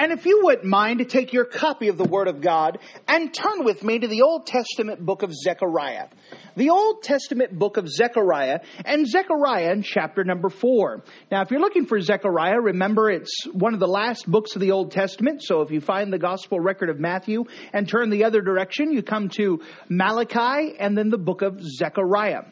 And if you wouldn't mind to take your copy of the Word of God and turn with me to the Old Testament book of Zechariah. The Old Testament book of Zechariah and Zechariah in chapter number four. Now, if you're looking for Zechariah, remember it's one of the last books of the Old Testament. So if you find the gospel record of Matthew and turn the other direction, you come to Malachi and then the book of Zechariah.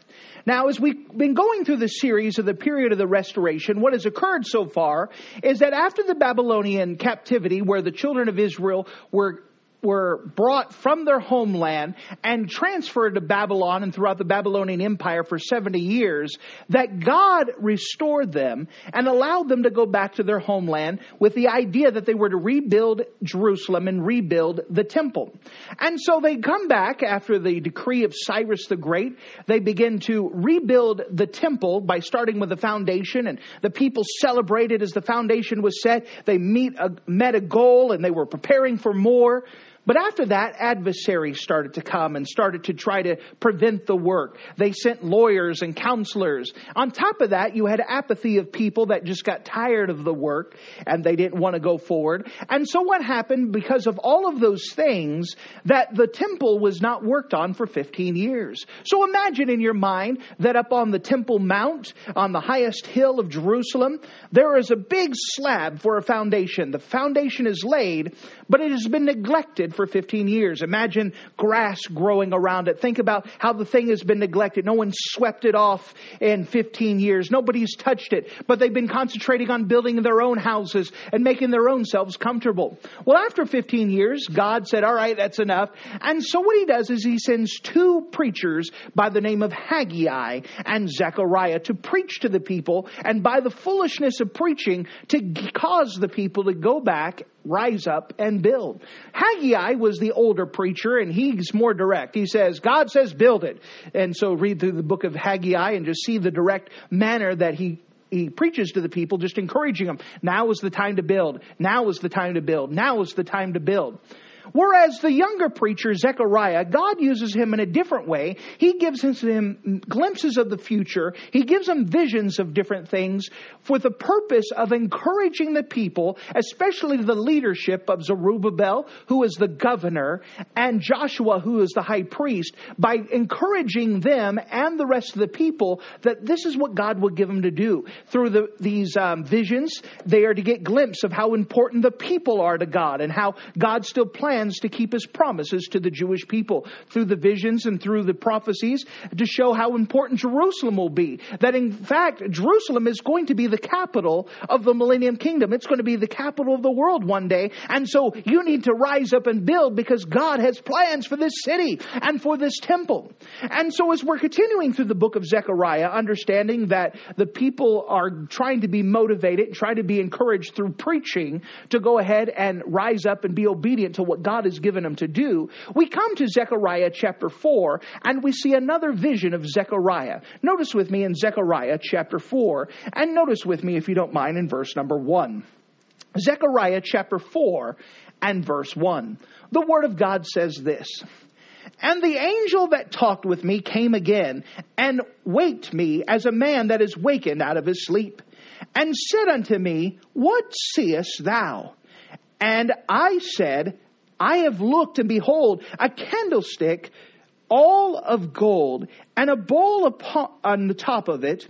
Now, as we've been going through the series of the period of the restoration, what has occurred so far is that after the Babylonian captivity, where the children of Israel were were brought from their homeland and transferred to Babylon and throughout the Babylonian Empire for 70 years, that God restored them and allowed them to go back to their homeland with the idea that they were to rebuild Jerusalem and rebuild the temple. And so they come back after the decree of Cyrus the Great. They begin to rebuild the temple by starting with the foundation and the people celebrated as the foundation was set. They meet a, met a goal and they were preparing for more. But after that, adversaries started to come and started to try to prevent the work. They sent lawyers and counselors. On top of that, you had apathy of people that just got tired of the work and they didn't want to go forward. And so what happened because of all of those things that the temple was not worked on for 15 years. So imagine in your mind that up on the Temple Mount, on the highest hill of Jerusalem, there is a big slab for a foundation. The foundation is laid, but it has been neglected for 15 years. Imagine grass growing around it. Think about how the thing has been neglected. No one swept it off in 15 years. Nobody's touched it, but they've been concentrating on building their own houses and making their own selves comfortable. Well, after 15 years, God said, all right, that's enough. And so what he does is he sends two preachers by the name of Haggai and Zechariah to preach to the people and by the foolishness of preaching to cause the people to go back rise up and build. Haggai was the older preacher and he's more direct. He says, God says build it. And so read through the book of Haggai and just see the direct manner that he he preaches to the people, just encouraging them. Now is the time to build. Now is the time to build. Now is the time to build. Whereas the younger preacher, Zechariah, God uses him in a different way. He gives him glimpses of the future. He gives him visions of different things for the purpose of encouraging the people, especially the leadership of Zerubbabel, who is the governor, and Joshua, who is the high priest, by encouraging them and the rest of the people that this is what God will give them to do. Through the, these um, visions, they are to get glimpse of how important the people are to God and how God still plans plans to keep his promises to the Jewish people through the visions and through the prophecies to show how important Jerusalem will be. That in fact, Jerusalem is going to be the capital of the millennium kingdom. It's going to be the capital of the world one day. And so you need to rise up and build because God has plans for this city and for this temple. And so as we're continuing through the book of Zechariah, understanding that the people are trying to be motivated, trying to be encouraged through preaching to go ahead and rise up and be obedient to what God has given him to do, we come to Zechariah chapter 4 and we see another vision of Zechariah. Notice with me in Zechariah chapter 4 and notice with me, if you don't mind, in verse number 1. Zechariah chapter 4 and verse 1. The Word of God says this. And the angel that talked with me came again and waked me as a man that is wakened out of his sleep, and said unto me, What seest thou? And I said, I have looked and behold a candlestick all of gold and a bowl upon, on the top of it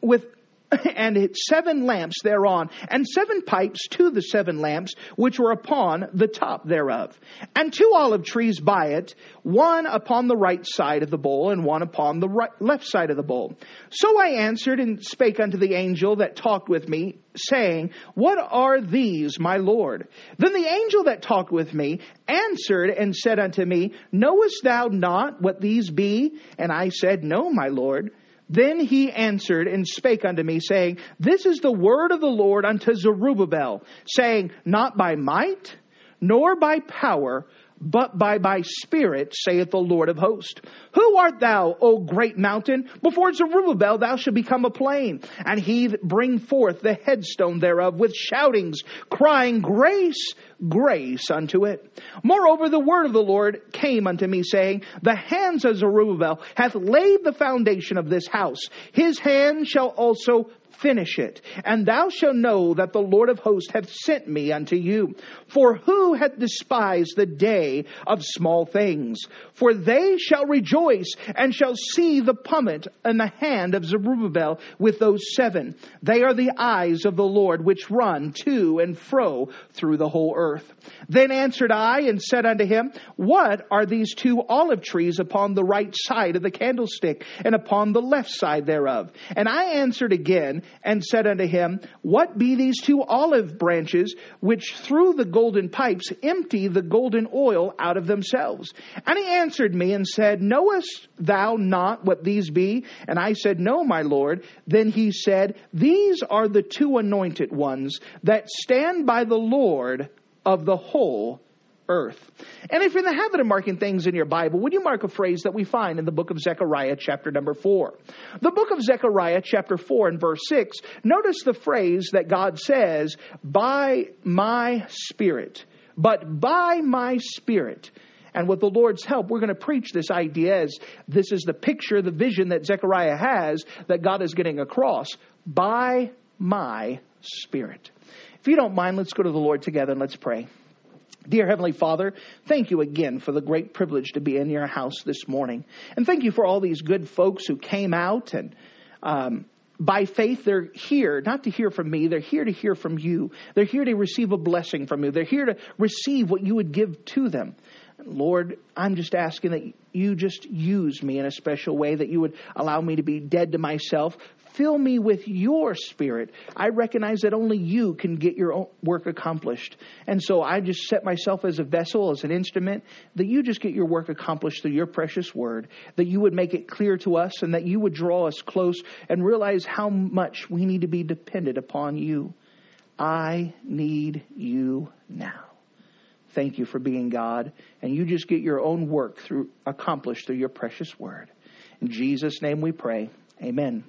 with and seven lamps thereon, and seven pipes to the seven lamps which were upon the top thereof, and two olive trees by it, one upon the right side of the bowl, and one upon the right, left side of the bowl. So I answered and spake unto the angel that talked with me, saying, What are these, my Lord? Then the angel that talked with me answered and said unto me, Knowest thou not what these be? And I said, No, my Lord. Then he answered and spake unto me, saying, This is the word of the Lord unto Zerubbabel, saying, Not by might, nor by power, but by my spirit, saith the Lord of hosts. Who art thou, O great mountain? Before Zerubbabel thou shalt become a plain, and he bring forth the headstone thereof with shoutings, crying, Grace, grace unto it. Moreover, the word of the Lord came unto me, saying, The hands of Zerubbabel hath laid the foundation of this house. His hand shall also finish it. And thou shalt know that the Lord of hosts hath sent me unto you. For who hath despised the day of small things? For they shall rejoice and shall see the plummet in the hand of Zerubbabel with those seven. They are the eyes of the Lord which run to and fro through the whole earth. Then answered I and said unto him, What are these two olive trees upon the right side of the candlestick and upon the left side thereof? And I answered again and said unto him, What be these two olive branches which through the golden pipes empty the golden oil out of themselves? And he answered me and said, Knowest thou not what these be? And I said, No, my Lord. Then he said, These are the two anointed ones that stand by the Lord of the whole earth. And if you're in the habit of marking things in your Bible, would you mark a phrase that we find in the book of Zechariah, chapter number 4? The book of Zechariah, chapter 4, and verse 6, notice the phrase that God says, by my spirit. But by my spirit. And with the Lord's help, we're going to preach this idea as this is the picture, the vision that Zechariah has that God is getting across. By my spirit. If you don't mind, let's go to the Lord together and let's pray. Dear Heavenly Father, thank you again for the great privilege to be in your house this morning. And thank you for all these good folks who came out and um, by faith, they're here not to hear from me. They're here to hear from you. They're here to receive a blessing from you. They're here to receive what you would give to them. Lord, I'm just asking that you just use me in a special way, that you would allow me to be dead to myself, Fill me with your spirit. I recognize that only you can get your work accomplished. And so I just set myself as a vessel, as an instrument, that you just get your work accomplished through your precious word, that you would make it clear to us, and that you would draw us close and realize how much we need to be dependent upon you. I need you now. Thank you for being God, and you just get your own work through accomplished through your precious word. In Jesus' name we pray. Amen.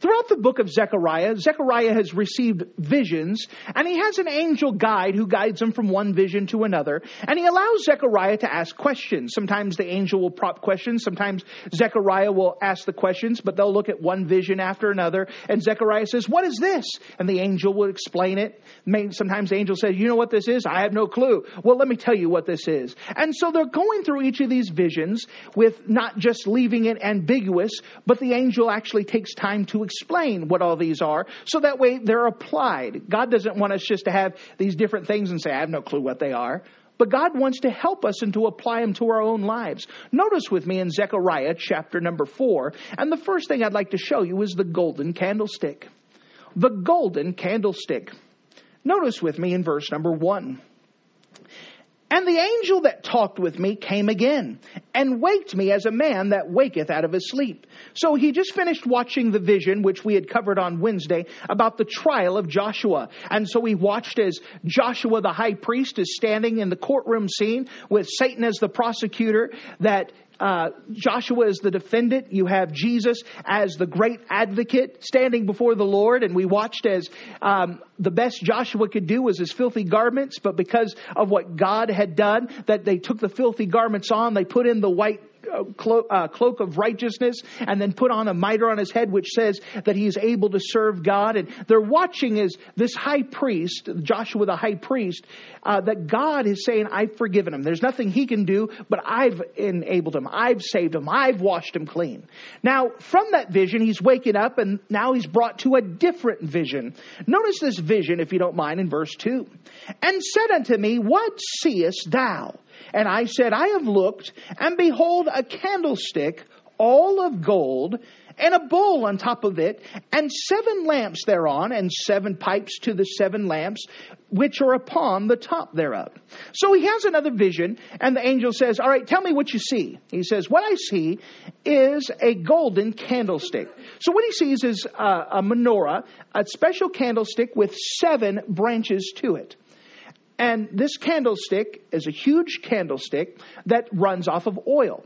Throughout the book of Zechariah, Zechariah has received visions, and he has an angel guide who guides him from one vision to another, and he allows Zechariah to ask questions. Sometimes the angel will prop questions, sometimes Zechariah will ask the questions, but they'll look at one vision after another, and Zechariah says, What is this? And the angel will explain it. Sometimes the angel says, You know what this is? I have no clue. Well, let me tell you what this is. And so they're going through each of these visions with not just leaving it ambiguous, but the angel actually takes time to explain what all these are so that way they're applied. God doesn't want us just to have these different things and say, I have no clue what they are. But God wants to help us and to apply them to our own lives. Notice with me in Zechariah chapter number four, and the first thing I'd like to show you is the golden candlestick. The golden candlestick. Notice with me in verse number one. And the angel that talked with me came again and waked me as a man that waketh out of his sleep. So he just finished watching the vision, which we had covered on Wednesday, about the trial of Joshua. And so he watched as Joshua the high priest is standing in the courtroom scene with Satan as the prosecutor, that uh, Joshua is the defendant. You have Jesus as the great advocate standing before the Lord. And we watched as um, the best Joshua could do was his filthy garments, but because of what God had done, that they took the filthy garments on, they put in the white cloak, uh, cloak of righteousness and then put on a mitre on his head which says that he is able to serve God. And they're watching as this high priest, Joshua the high priest, uh, that God is saying, I've forgiven him. There's nothing he can do, but I've enabled him. I've saved him. I've washed him clean. Now, from that vision, he's waking up and now he's brought to a different vision. Notice this vision, if you don't mind, in verse 2. And said unto me, What seest thou? And I said, I have looked, and behold, a candlestick, all of gold, and a bowl on top of it, and seven lamps thereon, and seven pipes to the seven lamps, which are upon the top thereof. So he has another vision, and the angel says, All right, tell me what you see. He says, What I see is a golden candlestick. So what he sees is a, a menorah, a special candlestick with seven branches to it. And this candlestick is a huge candlestick that runs off of oil.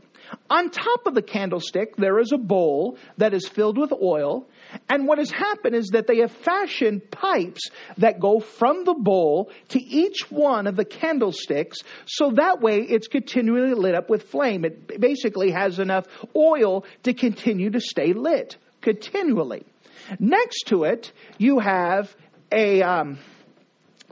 On top of the candlestick, there is a bowl that is filled with oil. And what has happened is that they have fashioned pipes that go from the bowl to each one of the candlesticks so that way it's continually lit up with flame. It basically has enough oil to continue to stay lit continually. Next to it, you have a, um,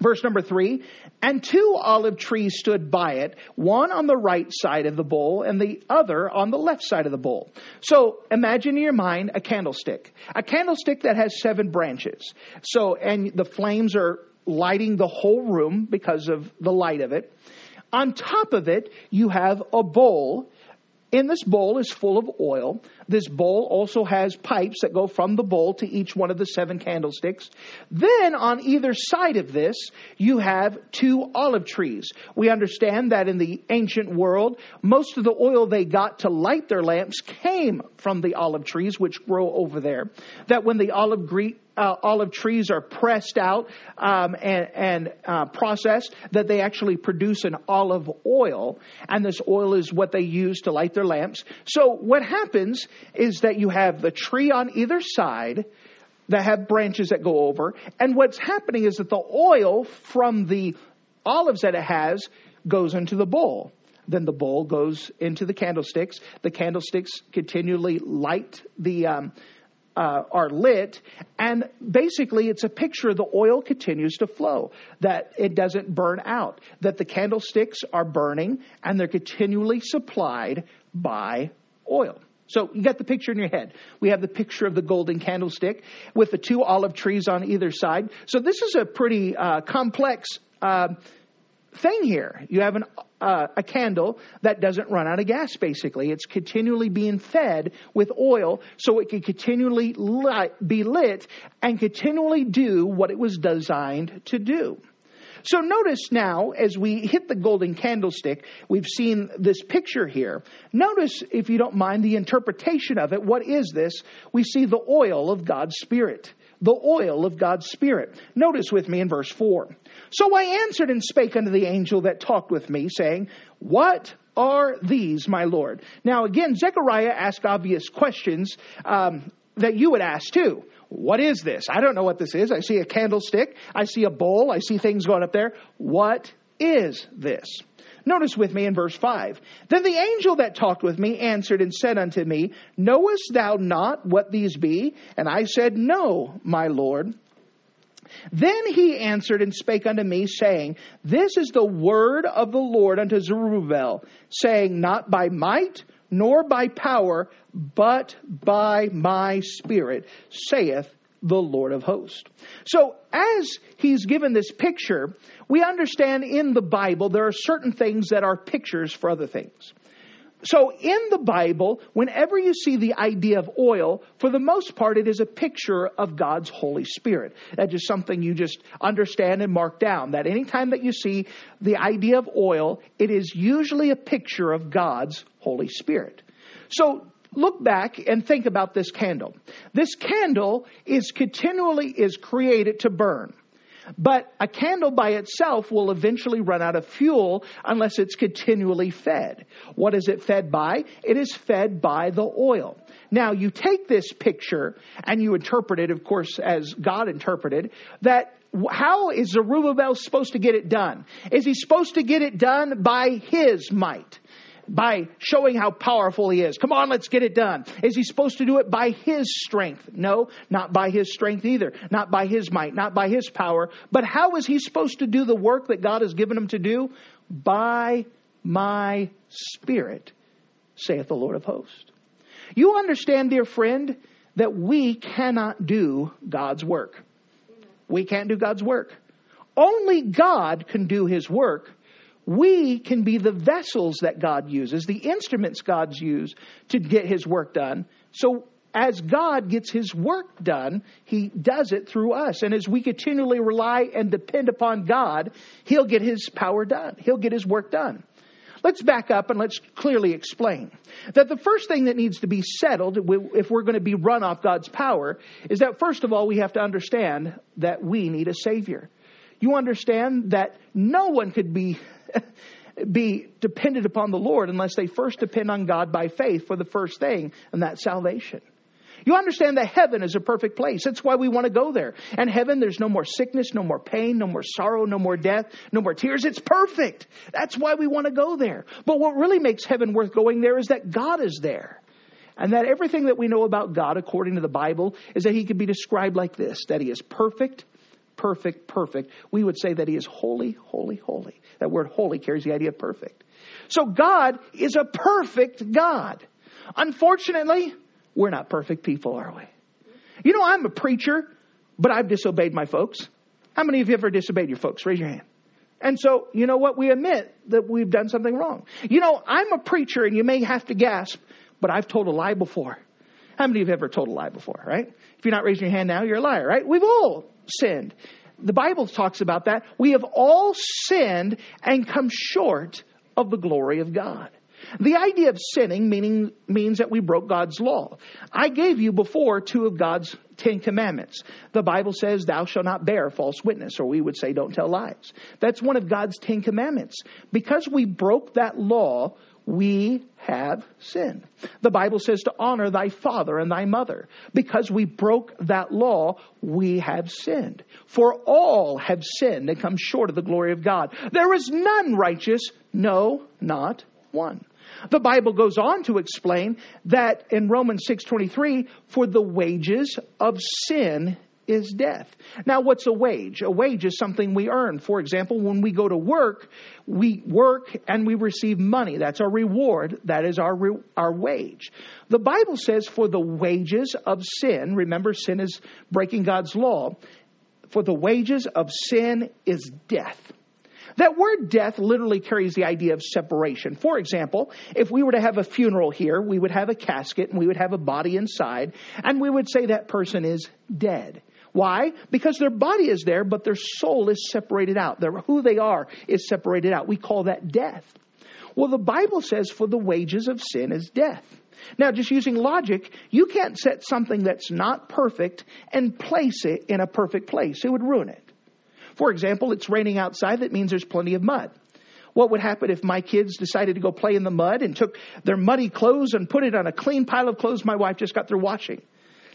verse number three, and two olive trees stood by it, one on the right side of the bowl and the other on the left side of the bowl. So imagine in your mind a candlestick, a candlestick that has seven branches. So, and the flames are lighting the whole room because of the light of it. On top of it, you have a bowl in this bowl is full of oil. This bowl also has pipes that go from the bowl to each one of the seven candlesticks. Then on either side of this, you have two olive trees. We understand that in the ancient world, most of the oil they got to light their lamps came from the olive trees, which grow over there. That when the olive uh, olive trees are pressed out um, and, and uh, processed, that they actually produce an olive oil, and this oil is what they use to light their lamps. So what happens is that you have the tree on either side that have branches that go over, and what's happening is that the oil from the olives that it has goes into the bowl then the bowl goes into the candlesticks. The candlesticks continually light the um, uh, are lit, and basically it's a picture of the oil continues to flow, that it doesn't burn out, that the candlesticks are burning and they're continually supplied by oil. So you got the picture in your head. We have the picture of the golden candlestick with the two olive trees on either side. So this is a pretty uh, complex uh, thing here. You have an, uh, a candle that doesn't run out of gas, basically. It's continually being fed with oil so it can continually light, be lit and continually do what it was designed to do. So notice now, as we hit the golden candlestick, we've seen this picture here. Notice, if you don't mind, the interpretation of it. What is this? We see the oil of God's Spirit. The oil of God's Spirit. Notice with me in verse 4. So I answered and spake unto the angel that talked with me, saying, What are these, my Lord? Now again, Zechariah asked obvious questions um, that you would ask too. What is this? I don't know what this is. I see a candlestick. I see a bowl. I see things going up there. What is this? Notice with me in verse 5. Then the angel that talked with me answered and said unto me, Knowest thou not what these be? And I said, No, my Lord. Then he answered and spake unto me, saying, This is the word of the Lord unto Zerubbabel, saying, Not by might, nor by power, but by my spirit, saith the Lord of hosts. So, as he's given this picture, we understand in the Bible there are certain things that are pictures for other things. So in the Bible, whenever you see the idea of oil, for the most part, it is a picture of God's Holy Spirit. That's just something you just understand and mark down. That anytime that you see the idea of oil, it is usually a picture of God's Holy Spirit. So look back and think about this candle. This candle is continually is created to burn. But a candle by itself will eventually run out of fuel unless it's continually fed. What is it fed by? It is fed by the oil. Now you take this picture and you interpret it, of course, as God interpreted, that how is Zerubbabel supposed to get it done? Is he supposed to get it done by his might? By showing how powerful he is. Come on, let's get it done. Is he supposed to do it by his strength? No, not by his strength either. Not by his might, not by his power. But how is he supposed to do the work that God has given him to do? By my spirit, saith the Lord of hosts. You understand, dear friend, that we cannot do God's work. We can't do God's work. Only God can do his work we can be the vessels that God uses, the instruments God's used to get his work done. So as God gets his work done, he does it through us. And as we continually rely and depend upon God, he'll get his power done. He'll get his work done. Let's back up and let's clearly explain that the first thing that needs to be settled if we're going to be run off God's power is that first of all, we have to understand that we need a Savior. You understand that no one could be be dependent upon the Lord unless they first depend on God by faith for the first thing, and that's salvation. You understand that heaven is a perfect place. That's why we want to go there. And heaven, there's no more sickness, no more pain, no more sorrow, no more death, no more tears. It's perfect. That's why we want to go there. But what really makes heaven worth going there is that God is there. And that everything that we know about God, according to the Bible, is that He can be described like this that He is perfect, perfect, perfect. We would say that He is holy, holy, holy. That word holy carries the idea of perfect. So God is a perfect God. Unfortunately, we're not perfect people, are we? You know, I'm a preacher, but I've disobeyed my folks. How many of you ever disobeyed your folks? Raise your hand. And so, you know what? We admit that we've done something wrong. You know, I'm a preacher and you may have to gasp, but I've told a lie before. How many of you have ever told a lie before, right? If you're not raising your hand now, you're a liar, right? We've all sinned. The Bible talks about that. We have all sinned and come short of the glory of God. The idea of sinning meaning, means that we broke God's law. I gave you before two of God's Ten Commandments. The Bible says, Thou shalt not bear false witness, or we would say, Don't tell lies. That's one of God's Ten Commandments. Because we broke that law, we have sinned. The Bible says to honor thy father and thy mother. Because we broke that law, we have sinned. For all have sinned and come short of the glory of God. There is none righteous, no, not one. The Bible goes on to explain that in Romans 6:23, for the wages of sin is death. Now, what's a wage? A wage is something we earn. For example, when we go to work, we work and we receive money. That's our reward. That is our, re- our wage. The Bible says, for the wages of sin, remember, sin is breaking God's law, for the wages of sin is death. That word death literally carries the idea of separation. For example, if we were to have a funeral here, we would have a casket and we would have a body inside, and we would say that person is dead. Why? Because their body is there, but their soul is separated out. Their, who they are is separated out. We call that death. Well, the Bible says, for the wages of sin is death. Now, just using logic, you can't set something that's not perfect and place it in a perfect place. It would ruin it. For example, it's raining outside. That means there's plenty of mud. What would happen if my kids decided to go play in the mud and took their muddy clothes and put it on a clean pile of clothes my wife just got through washing?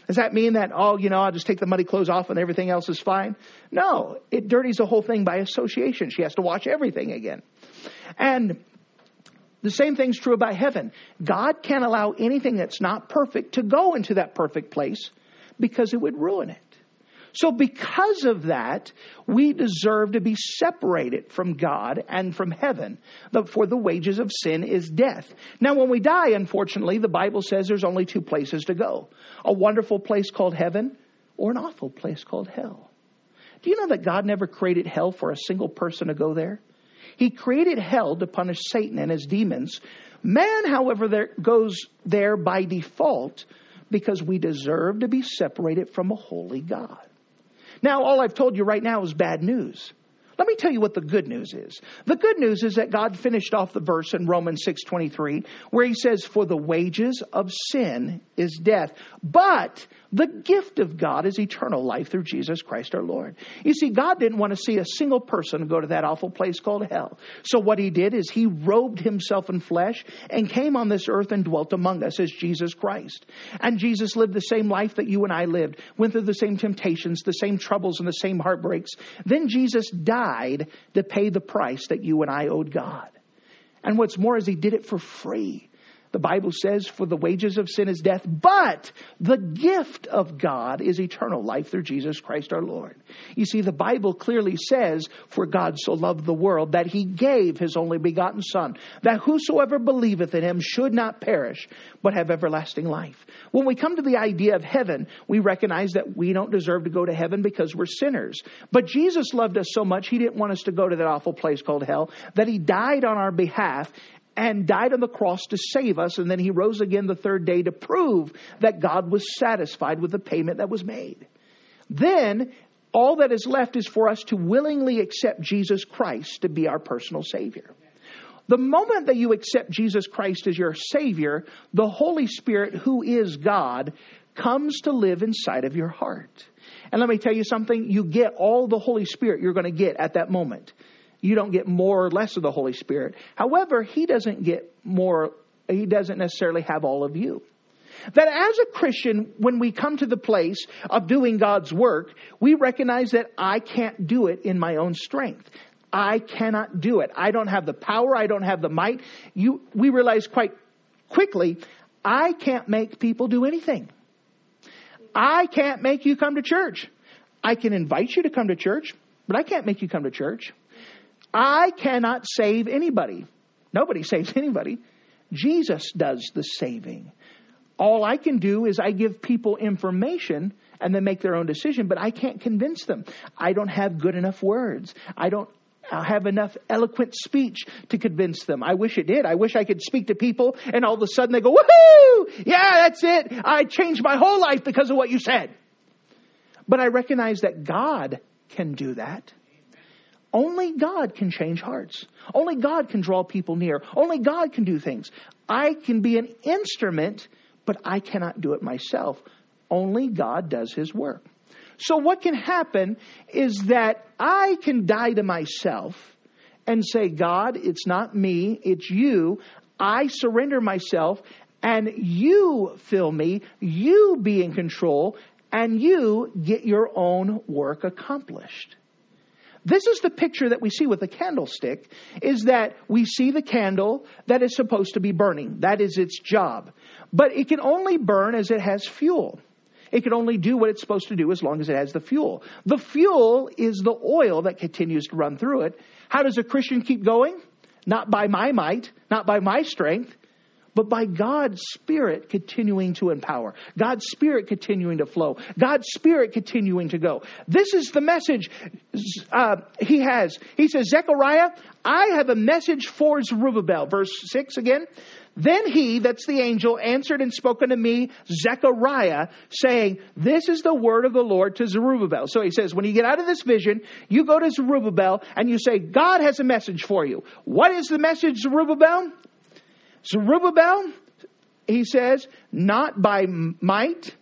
Does that mean that, oh, you know, I'll just take the muddy clothes off and everything else is fine? No, it dirties the whole thing by association. She has to wash everything again. And the same thing's true about heaven. God can't allow anything that's not perfect to go into that perfect place because it would ruin it. So, because of that, we deserve to be separated from God and from heaven. For the wages of sin is death. Now, when we die, unfortunately, the Bible says there's only two places to go a wonderful place called heaven or an awful place called hell. Do you know that God never created hell for a single person to go there? He created hell to punish Satan and his demons. Man, however, there goes there by default because we deserve to be separated from a holy God. Now, all I've told you right now is bad news. Let me tell you what the good news is. The good news is that God finished off the verse in Romans 6:23 where he says for the wages of sin is death, but the gift of God is eternal life through Jesus Christ our Lord. You see, God didn't want to see a single person go to that awful place called hell. So what he did is he robed himself in flesh and came on this earth and dwelt among us as Jesus Christ. And Jesus lived the same life that you and I lived, went through the same temptations, the same troubles, and the same heartbreaks. Then Jesus died to pay the price that you and I owed God. And what's more is he did it for free. The Bible says, for the wages of sin is death, but the gift of God is eternal life through Jesus Christ our Lord. You see, the Bible clearly says, for God so loved the world that he gave his only begotten Son, that whosoever believeth in him should not perish, but have everlasting life. When we come to the idea of heaven, we recognize that we don't deserve to go to heaven because we're sinners. But Jesus loved us so much, he didn't want us to go to that awful place called hell, that he died on our behalf and died on the cross to save us, and then he rose again the third day to prove that God was satisfied with the payment that was made. Then, all that is left is for us to willingly accept Jesus Christ to be our personal Savior. The moment that you accept Jesus Christ as your Savior, the Holy Spirit, who is God, comes to live inside of your heart. And let me tell you something, you get all the Holy Spirit you're going to get at that moment. You don't get more or less of the Holy Spirit. However, He doesn't get more, He doesn't necessarily have all of you. That as a Christian, when we come to the place of doing God's work, we recognize that I can't do it in my own strength. I cannot do it. I don't have the power. I don't have the might. You, we realize quite quickly, I can't make people do anything. I can't make you come to church. I can invite you to come to church, but I can't make you come to church. I cannot save anybody. Nobody saves anybody. Jesus does the saving. All I can do is I give people information and they make their own decision, but I can't convince them. I don't have good enough words. I don't have enough eloquent speech to convince them. I wish it did. I wish I could speak to people and all of a sudden they go, woohoo! Yeah, that's it. I changed my whole life because of what you said. But I recognize that God can do that. Only God can change hearts. Only God can draw people near. Only God can do things. I can be an instrument but I cannot do it myself. Only God does his work. So what can happen is that I can die to myself and say, God, it's not me, it's you. I surrender myself and you fill me, you be in control, and you get your own work accomplished. This is the picture that we see with the candlestick is that we see the candle that is supposed to be burning. That is its job. But it can only burn as it has fuel. It can only do what it's supposed to do as long as it has the fuel. The fuel is the oil that continues to run through it. How does a Christian keep going? Not by my might, not by my strength, but by God's Spirit continuing to empower, God's Spirit continuing to flow, God's Spirit continuing to go. This is the message uh, he has. He says, Zechariah, I have a message for Zerubbabel. Verse 6 again. Then he, that's the angel, answered and spoke unto me, Zechariah, saying, This is the word of the Lord to Zerubbabel. So he says, when you get out of this vision, you go to Zerubbabel and you say, God has a message for you. What is the message, Zerubbabel? Zerubbabel, he says, not by might,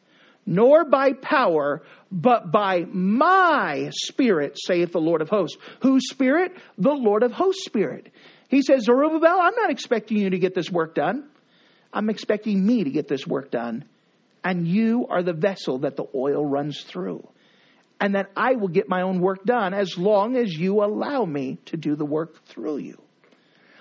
nor by power, but by my spirit, saith the Lord of hosts. Whose spirit? The Lord of hosts' spirit. He says, Zerubbabel, I'm not expecting you to get this work done. I'm expecting me to get this work done. And you are the vessel that the oil runs through. And that I will get my own work done as long as you allow me to do the work through you.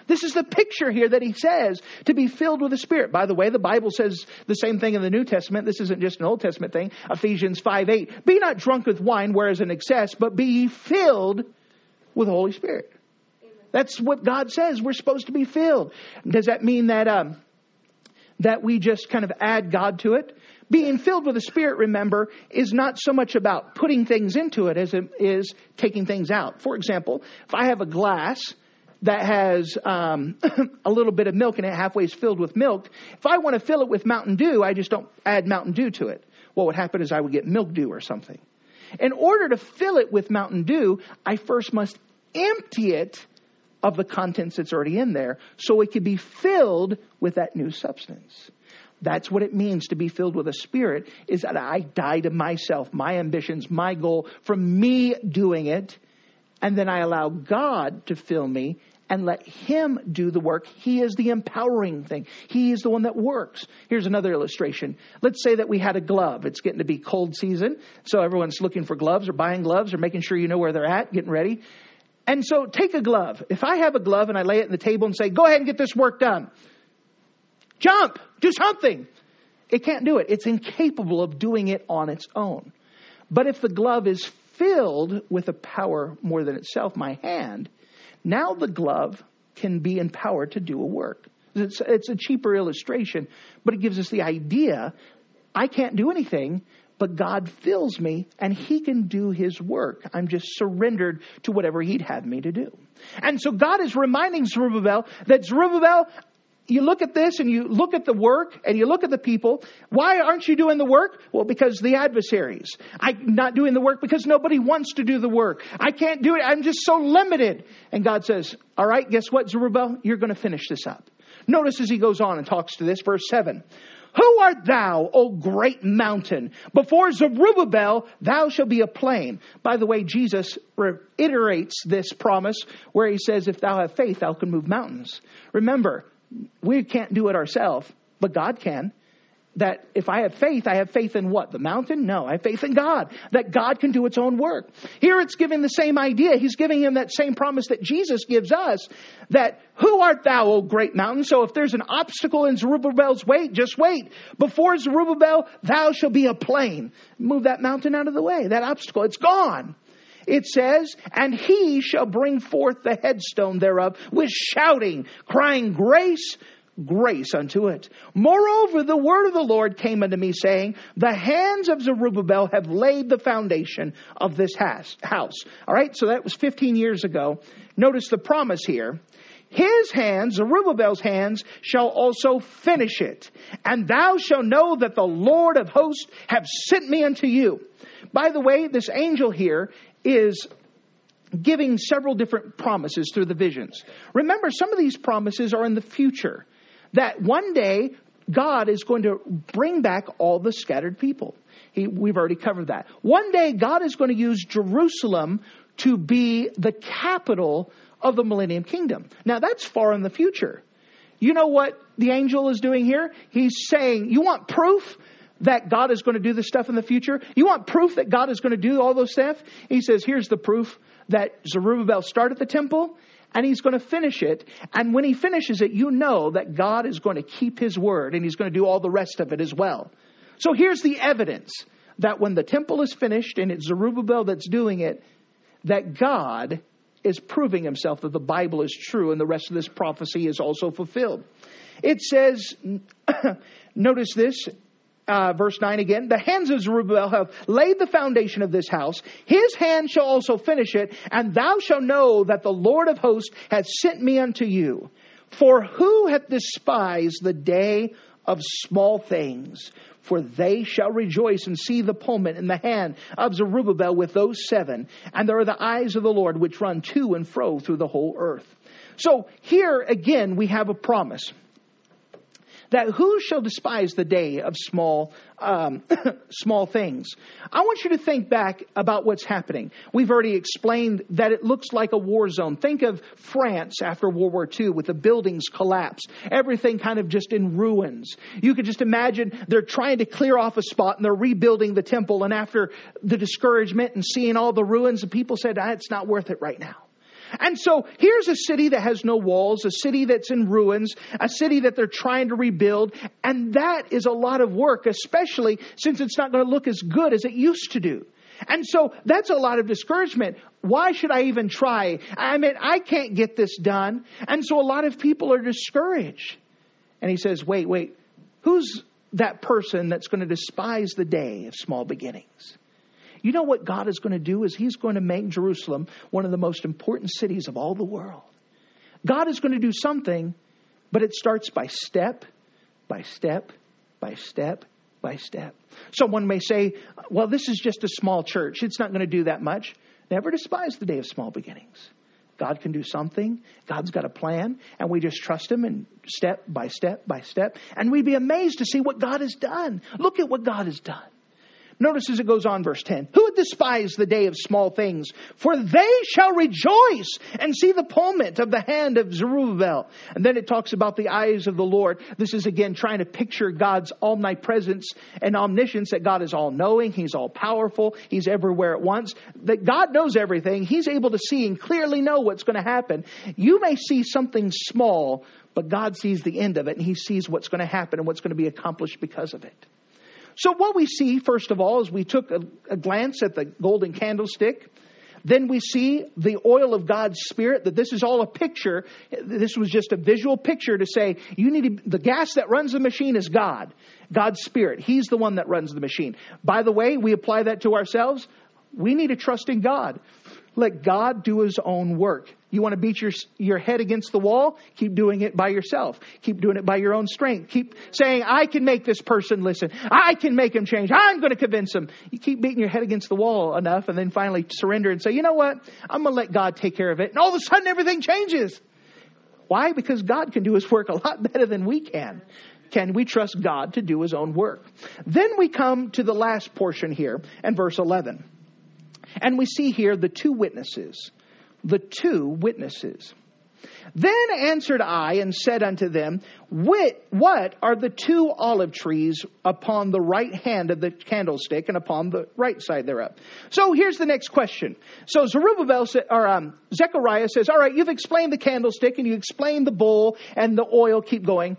This is the picture here that he says to be filled with the Spirit. By the way, the Bible says the same thing in the New Testament. This isn't just an Old Testament thing. Ephesians 5 8. Be not drunk with wine, whereas in excess, but be ye filled with the Holy Spirit. That's what God says. We're supposed to be filled. Does that mean that um, that we just kind of add God to it? Being filled with the Spirit, remember, is not so much about putting things into it as it is taking things out. For example, if I have a glass that has um, a little bit of milk in it, halfway is filled with milk, if I want to fill it with Mountain Dew, I just don't add Mountain Dew to it. What would happen is I would get milk dew or something. In order to fill it with Mountain Dew, I first must empty it of the contents that's already in there so it can be filled with that new substance. That's what it means to be filled with a spirit is that I die to myself, my ambitions, my goal from me doing it. And then I allow God to fill me and let Him do the work. He is the empowering thing. He is the one that works. Here's another illustration. Let's say that we had a glove. It's getting to be cold season, so everyone's looking for gloves or buying gloves or making sure you know where they're at, getting ready. And so take a glove. If I have a glove and I lay it on the table and say, go ahead and get this work done, jump, do something. It can't do it. It's incapable of doing it on its own. But if the glove is filled with a power more than itself, my hand, now the glove can be empowered to do a work. It's, it's a cheaper illustration, but it gives us the idea I can't do anything, but God fills me and He can do His work. I'm just surrendered to whatever He'd have me to do. And so God is reminding Zerubbabel that Zerubbabel, you look at this and you look at the work and you look at the people. Why aren't you doing the work? Well, because the adversaries. I'm not doing the work because nobody wants to do the work. I can't do it. I'm just so limited. And God says, all right, guess what, Zerubbabel? You're going to finish this up. Notice as he goes on and talks to this, verse 7. Who art thou, O great mountain? Before Zerubbabel, thou shalt be a plain. By the way, Jesus reiterates this promise where he says, if thou have faith, thou can move mountains. Remember, we can't do it ourselves, but God can that if I have faith, I have faith in what? The mountain? No, I have faith in God, that God can do its own work. Here it's giving the same idea. He's giving him that same promise that Jesus gives us that who art thou, O great mountain? So if there's an obstacle in Zerubbabel's way, just wait. Before Zerubbabel, thou shalt be a plain. Move that mountain out of the way, that obstacle. It's gone. It says, and he shall bring forth the headstone thereof with shouting, crying, grace, grace unto it. Moreover, the word of the Lord came unto me, saying, The hands of Zerubbabel have laid the foundation of this house. All right, so that was 15 years ago. Notice the promise here. His hands, Zerubbabel's hands, shall also finish it. And thou shalt know that the Lord of hosts have sent me unto you. By the way, this angel here is giving several different promises through the visions. Remember, some of these promises are in the future that one day God is going to bring back all the scattered people. He, we've already covered that. One day God is going to use Jerusalem to be the capital of the millennium kingdom. Now that's far in the future. You know what the angel is doing here? He's saying, you want proof? That God is going to do this stuff in the future? You want proof that God is going to do all those stuff? He says, here's the proof that Zerubbabel started the temple and he's going to finish it. And when he finishes it, you know that God is going to keep his word and he's going to do all the rest of it as well. So here's the evidence that when the temple is finished and it's Zerubbabel that's doing it, that God is proving himself that the Bible is true and the rest of this prophecy is also fulfilled. It says, notice this, uh, verse 9 again, the hands of Zerubbabel have laid the foundation of this house. His hand shall also finish it, and thou shalt know that the Lord of hosts hath sent me unto you. For who hath despised the day of small things? For they shall rejoice and see the pullment in the hand of Zerubbabel with those seven. And there are the eyes of the Lord which run to and fro through the whole earth. So here again we have a promise that who shall despise the day of small, um, small things? I want you to think back about what's happening. We've already explained that it looks like a war zone. Think of France after World War II with the buildings collapsed, everything kind of just in ruins. You could just imagine they're trying to clear off a spot and they're rebuilding the temple. And after the discouragement and seeing all the ruins, the people said, ah, it's not worth it right now. And so here's a city that has no walls, a city that's in ruins, a city that they're trying to rebuild. And that is a lot of work, especially since it's not going to look as good as it used to do. And so that's a lot of discouragement. Why should I even try? I mean, I can't get this done. And so a lot of people are discouraged. And he says, wait, wait, who's that person that's going to despise the day of small beginnings? You know what God is going to do is He's going to make Jerusalem one of the most important cities of all the world. God is going to do something, but it starts by step by step by step by step. Someone may say, well, this is just a small church. It's not going to do that much. Never despise the day of small beginnings. God can do something. God's got a plan, and we just trust Him and step by step by step. And we'd be amazed to see what God has done. Look at what God has done. Notice as it goes on, verse 10. Who would despise the day of small things? For they shall rejoice and see the pullment of the hand of Zerubbabel. And then it talks about the eyes of the Lord. This is again trying to picture God's omnipresence and omniscience, that God is all knowing, He's all powerful, He's everywhere at once, that God knows everything. He's able to see and clearly know what's going to happen. You may see something small, but God sees the end of it and He sees what's going to happen and what's going to be accomplished because of it. So, what we see, first of all, is we took a, a glance at the golden candlestick. Then we see the oil of God's Spirit, that this is all a picture. This was just a visual picture to say, you need to, the gas that runs the machine is God. God's Spirit. He's the one that runs the machine. By the way, we apply that to ourselves. We need to trust in God. Let God do his own work. You want to beat your, your head against the wall? Keep doing it by yourself. Keep doing it by your own strength. Keep saying, I can make this person listen. I can make him change. I'm going to convince him. You keep beating your head against the wall enough and then finally surrender and say, you know what? I'm going to let God take care of it. And all of a sudden everything changes. Why? Because God can do his work a lot better than we can. can we trust God to do his own work? Then we come to the last portion here and verse 11. And we see here the two witnesses. The two witnesses. Then answered I and said unto them, What are the two olive trees upon the right hand of the candlestick and upon the right side thereof? So here's the next question. So Zerubbabel or um, Zechariah says, All right, you've explained the candlestick and you explained the bowl and the oil. Keep going.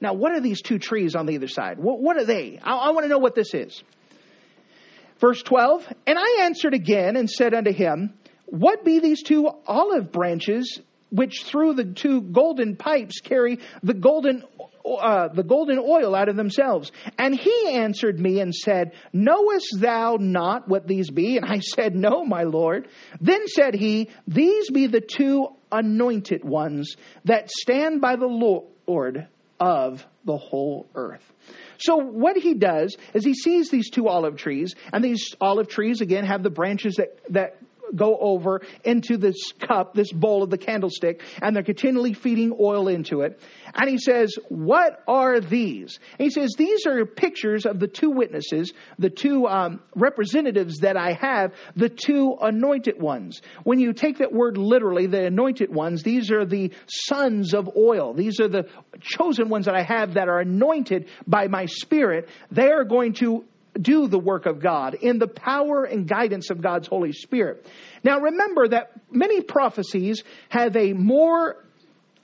Now, what are these two trees on the other side? What, what are they? I, I want to know what this is. Verse 12, and I answered again and said unto him, What be these two olive branches which through the two golden pipes carry the golden uh, the golden oil out of themselves. And he answered me and said, Knowest thou not what these be? And I said, No, my Lord. Then said he, These be the two anointed ones that stand by the Lord of the whole earth. So what he does is he sees these two olive trees, and these olive trees again have the branches that, that go over into this cup, this bowl of the candlestick, and they're continually feeding oil into it. And he says, What are these? And he says, These are pictures of the two witnesses, the two um, representatives that I have, the two anointed ones. When you take that word literally, the anointed ones, these are the sons of oil. These are the chosen ones that I have that are anointed by my spirit. They are going to do the work of God in the power and guidance of God's Holy Spirit. Now remember that many prophecies have a more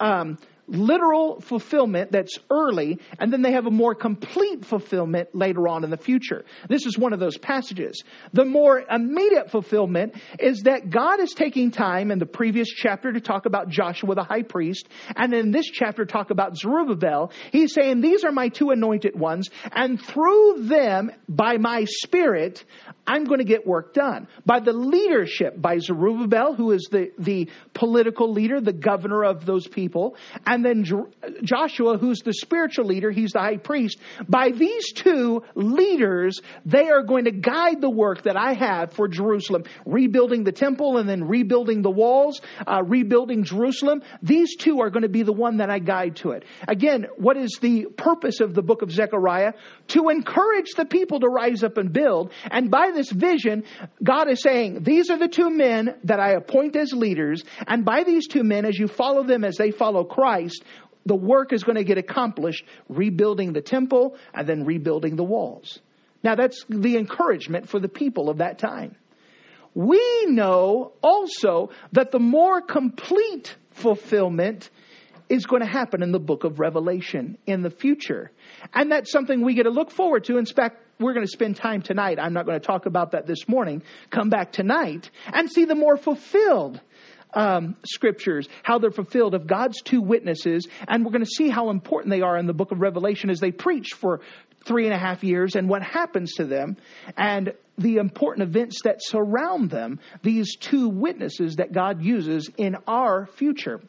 um, literal fulfillment that's early, and then they have a more complete fulfillment later on in the future. This is one of those passages. The more immediate fulfillment is that God is taking time in the previous chapter to talk about Joshua the high priest, and in this chapter talk about Zerubbabel. He's saying, These are my two anointed ones, and through them, by my spirit, I'm going to get work done. By the leadership, by Zerubbabel, who is the, the political leader, the governor of those people, and then Joshua, who's the spiritual leader, he's the high priest. By these two leaders, they are going to guide the work that I have for Jerusalem, rebuilding the temple and then rebuilding the walls, uh, rebuilding Jerusalem. These two are going to be the one that I guide to it. Again, what is the purpose of the book of Zechariah? To encourage the people to rise up and build. And by this vision, God is saying, these are the two men that I appoint as leaders. And by these two men, as you follow them as they follow Christ, the work is going to get accomplished rebuilding the temple and then rebuilding the walls. Now that's the encouragement for the people of that time. We know also that the more complete fulfillment is going to happen in the book of Revelation in the future. And that's something we get to look forward to. In fact, we're going to spend time tonight. I'm not going to talk about that this morning. Come back tonight and see the more fulfilled um, scriptures, how they're fulfilled of God's two witnesses. And we're going to see how important they are in the book of Revelation as they preach for three and a half years and what happens to them and the important events that surround them, these two witnesses that God uses in our future.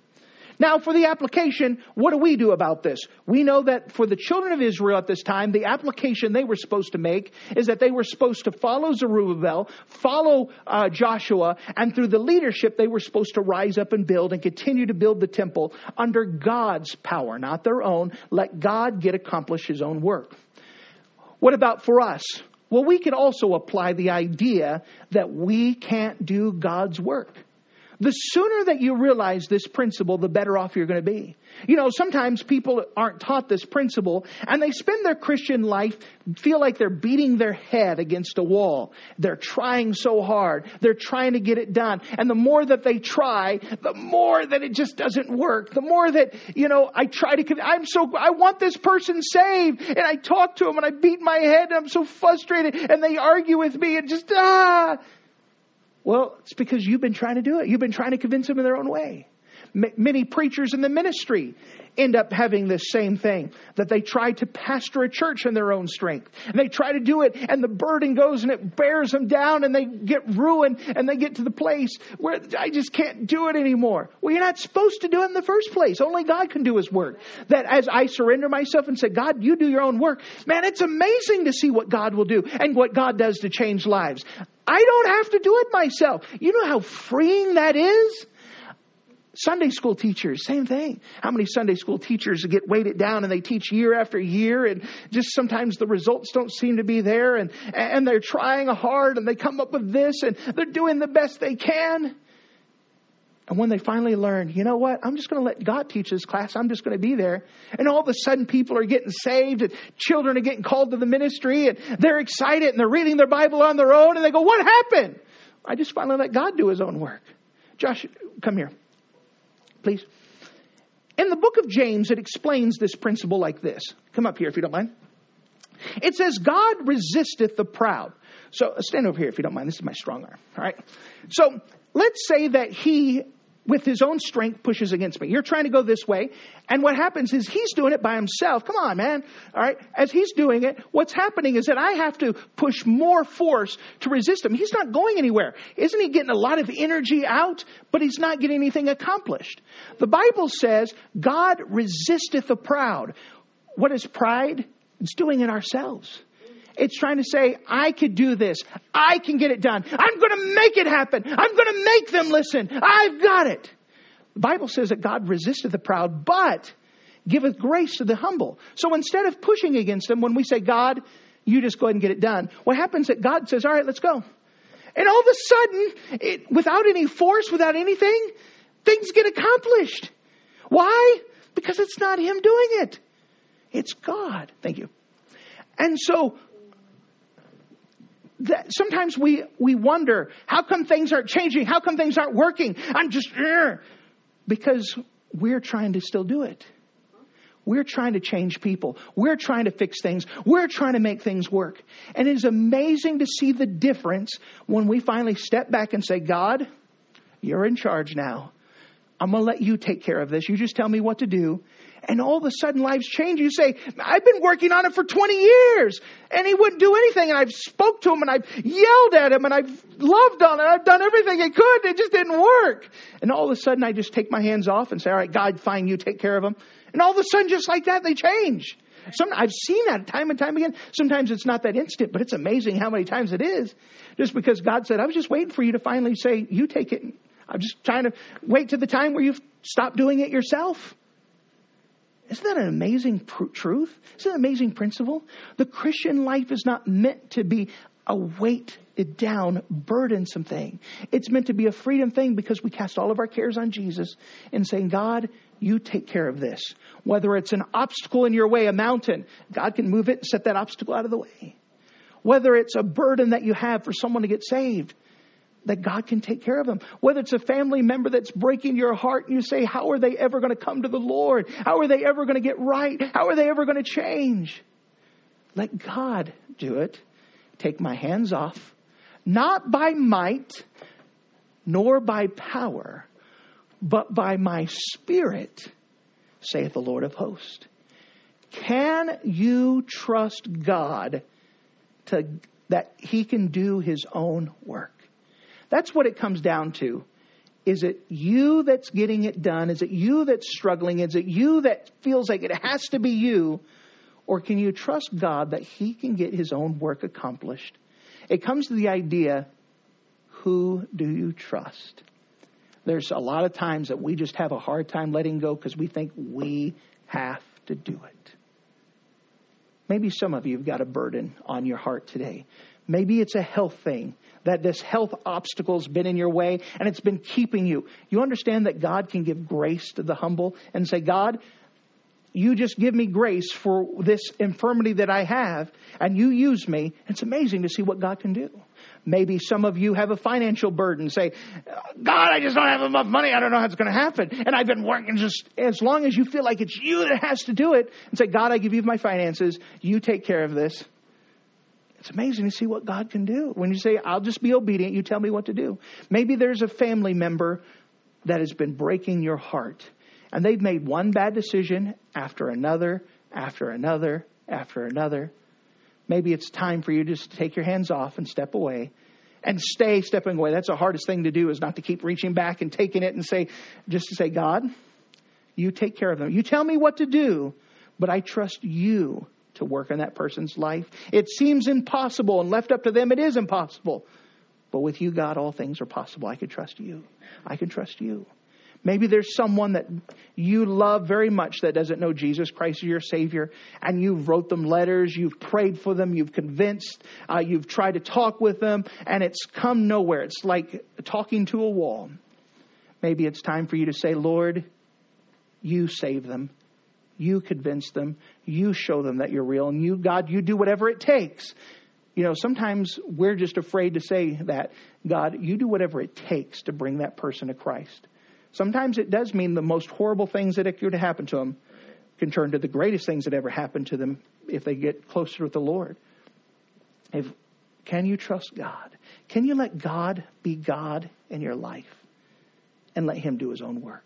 Now, for the application, what do we do about this? We know that for the children of Israel at this time, the application they were supposed to make is that they were supposed to follow Zerubbabel, follow uh, Joshua, and through the leadership, they were supposed to rise up and build and continue to build the temple under God's power, not their own. Let God get accomplished his own work. What about for us? Well, we can also apply the idea that we can't do God's work. The sooner that you realize this principle, the better off you're going to be. You know, sometimes people aren't taught this principle and they spend their Christian life feel like they're beating their head against a wall. They're trying so hard. They're trying to get it done. And the more that they try, the more that it just doesn't work. The more that, you know, I try to, I'm so, I want this person saved and I talk to them and I beat my head and I'm so frustrated and they argue with me and just, ah, well, it's because you've been trying to do it. You've been trying to convince them in their own way. M- many preachers in the ministry end up having this same thing that they try to pastor a church in their own strength. And they try to do it and the burden goes and it bears them down and they get ruined and they get to the place where I just can't do it anymore. Well, you're not supposed to do it in the first place. Only God can do his work. That as I surrender myself and say, God, you do your own work, man, it's amazing to see what God will do and what God does to change lives. I don't have to do it myself. You know how freeing that is? Sunday school teachers, same thing. How many Sunday school teachers get weighted down and they teach year after year and just sometimes the results don't seem to be there and, and they're trying hard and they come up with this and they're doing the best they can. And when they finally learn, you know what? I'm just going to let God teach this class. I'm just going to be there. And all of a sudden people are getting saved and children are getting called to the ministry and they're excited and they're reading their Bible on their own and they go, what happened? I just finally let God do his own work. Josh, come here please? In the book of James, it explains this principle like this. Come up here if you don't mind. It says, God resisteth the proud. So uh, stand over here if you don't mind. This is my strong arm. All right. So let's say that he with his own strength pushes against me. You're trying to go this way. And what happens is he's doing it by himself. Come on, man. All right. As he's doing it, what's happening is that I have to push more force to resist him. He's not going anywhere. Isn't he getting a lot of energy out? But he's not getting anything accomplished. The Bible says God resisteth the proud. What is pride? It's doing it ourselves. It's trying to say, I could do this. I can get it done. I'm going to make it happen. I'm going to make them listen. I've got it. The Bible says that God resisteth the proud, but giveth grace to the humble. So instead of pushing against them, when we say, God, you just go ahead and get it done, what happens is that God says, all right, let's go. And all of a sudden, it, without any force, without anything, things get accomplished. Why? Because it's not Him doing it. It's God. Thank you. And so that sometimes we, we wonder, how come things aren't changing? How come things aren't working? I'm just, uh, because we're trying to still do it. We're trying to change people. We're trying to fix things. We're trying to make things work. And it is amazing to see the difference when we finally step back and say, God, you're in charge now. I'm going to let you take care of this. You just tell me what to do and all of a sudden lives change. You say, I've been working on it for 20 years and he wouldn't do anything. And I've spoke to him and I've yelled at him and I've loved on it. I've done everything I could. It just didn't work. And all of a sudden I just take my hands off and say, all right, God, fine, you take care of him. And all of a sudden, just like that, they change. Some, I've seen that time and time again. Sometimes it's not that instant, but it's amazing how many times it is. Just because God said, I was just waiting for you to finally say, you take it. I'm just trying to wait to the time where you've stopped doing it yourself. Isn't that an amazing pr- truth? Isn't that an amazing principle? The Christian life is not meant to be a weight down, burdensome thing. It's meant to be a freedom thing because we cast all of our cares on Jesus and saying, God, you take care of this. Whether it's an obstacle in your way, a mountain, God can move it and set that obstacle out of the way. Whether it's a burden that you have for someone to get saved, that God can take care of them. Whether it's a family member that's breaking your heart and you say, how are they ever going to come to the Lord? How are they ever going to get right? How are they ever going to change? Let God do it. Take my hands off, not by might, nor by power, but by my spirit, saith the Lord of hosts. Can you trust God to, that he can do his own work? That's what it comes down to. Is it you that's getting it done? Is it you that's struggling? Is it you that feels like it has to be you? Or can you trust God that He can get His own work accomplished? It comes to the idea who do you trust? There's a lot of times that we just have a hard time letting go because we think we have to do it. Maybe some of you have got a burden on your heart today. Maybe it's a health thing that this health obstacle's been in your way and it's been keeping you. You understand that God can give grace to the humble and say, God, you just give me grace for this infirmity that I have and you use me. It's amazing to see what God can do. Maybe some of you have a financial burden. Say, God, I just don't have enough money. I don't know how it's going to happen. And I've been working just as long as you feel like it's you that has to do it. And say, God, I give you my finances. You take care of this. It's amazing to see what God can do. When you say, I'll just be obedient, you tell me what to do. Maybe there's a family member that has been breaking your heart, and they've made one bad decision after another, after another, after another. Maybe it's time for you just to take your hands off and step away and stay stepping away. That's the hardest thing to do is not to keep reaching back and taking it and say, just to say, God, you take care of them. You tell me what to do, but I trust you to work in that person's life. It seems impossible, and left up to them, it is impossible. But with you, God, all things are possible. I can trust you. I can trust you. Maybe there's someone that you love very much that doesn't know Jesus Christ as your Savior, and you've wrote them letters, you've prayed for them, you've convinced, uh, you've tried to talk with them, and it's come nowhere. It's like talking to a wall. Maybe it's time for you to say, Lord, you save them. You convince them. You show them that you're real. And you, God, you do whatever it takes. You know, sometimes we're just afraid to say that. God, you do whatever it takes to bring that person to Christ. Sometimes it does mean the most horrible things that could happen to them can turn to the greatest things that ever happened to them if they get closer with the Lord. If, can you trust God? Can you let God be God in your life and let Him do His own work?